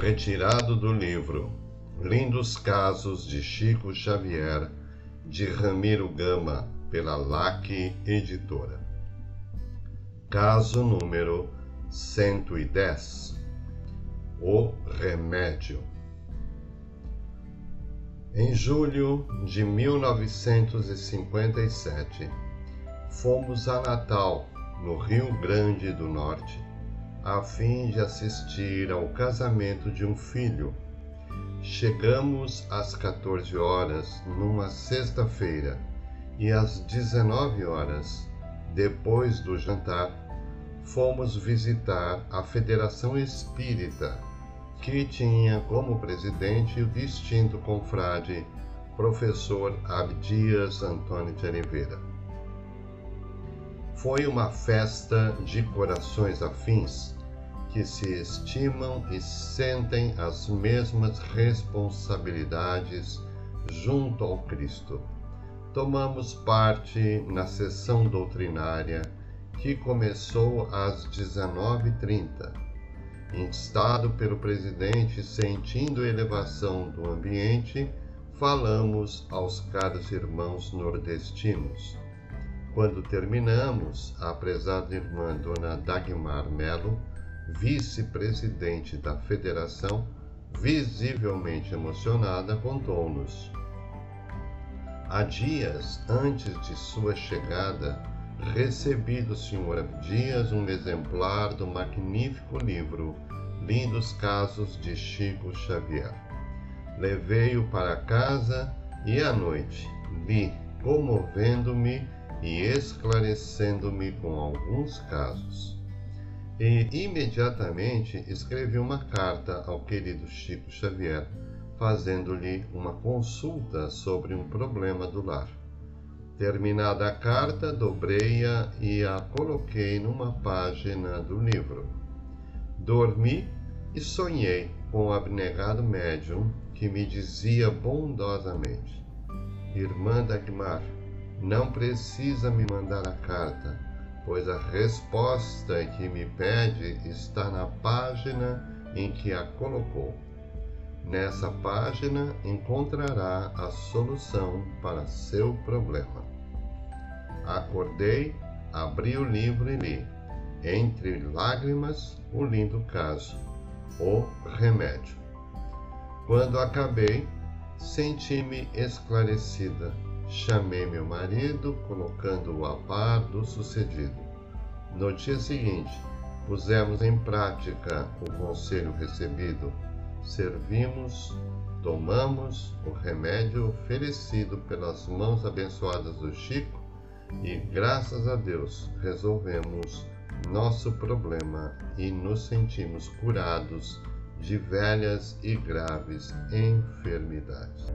Retirado do livro Lindos Casos de Chico Xavier, de Ramiro Gama, pela LAC Editora. Caso número 110 O Remédio. Em julho de 1957, fomos a Natal, no Rio Grande do Norte a fim de assistir ao casamento de um filho. Chegamos às 14 horas numa sexta-feira e às 19 horas, depois do jantar, fomos visitar a Federação Espírita, que tinha como presidente o distinto confrade professor Abdias Antônio de Oliveira. Foi uma festa de corações afins que se estimam e sentem as mesmas responsabilidades junto ao Cristo. Tomamos parte na sessão doutrinária que começou às 19h30. Instado pelo presidente, sentindo elevação do ambiente, falamos aos caros irmãos nordestinos. Quando terminamos, a prezada irmã Dona Dagmar Melo, vice-presidente da federação, visivelmente emocionada, contou-nos. Há dias antes de sua chegada, recebi do Sr. Abdias um exemplar do magnífico livro Lindos Casos de Chico Xavier. Levei-o para casa e à noite li, comovendo-me e esclarecendo-me com alguns casos. E imediatamente escrevi uma carta ao querido Chico Xavier, fazendo-lhe uma consulta sobre um problema do lar. Terminada a carta, dobrei-a e a coloquei numa página do livro. Dormi e sonhei com o abnegado médium que me dizia bondosamente: Irmã Dagmar, não precisa me mandar a carta, pois a resposta que me pede está na página em que a colocou. Nessa página encontrará a solução para seu problema. Acordei, abri o livro e li, entre lágrimas, o lindo caso, o remédio. Quando acabei, senti-me esclarecida Chamei meu marido, colocando-o a par do sucedido. No dia seguinte, pusemos em prática o conselho recebido. Servimos, tomamos o remédio oferecido pelas mãos abençoadas do Chico e, graças a Deus, resolvemos nosso problema e nos sentimos curados de velhas e graves enfermidades.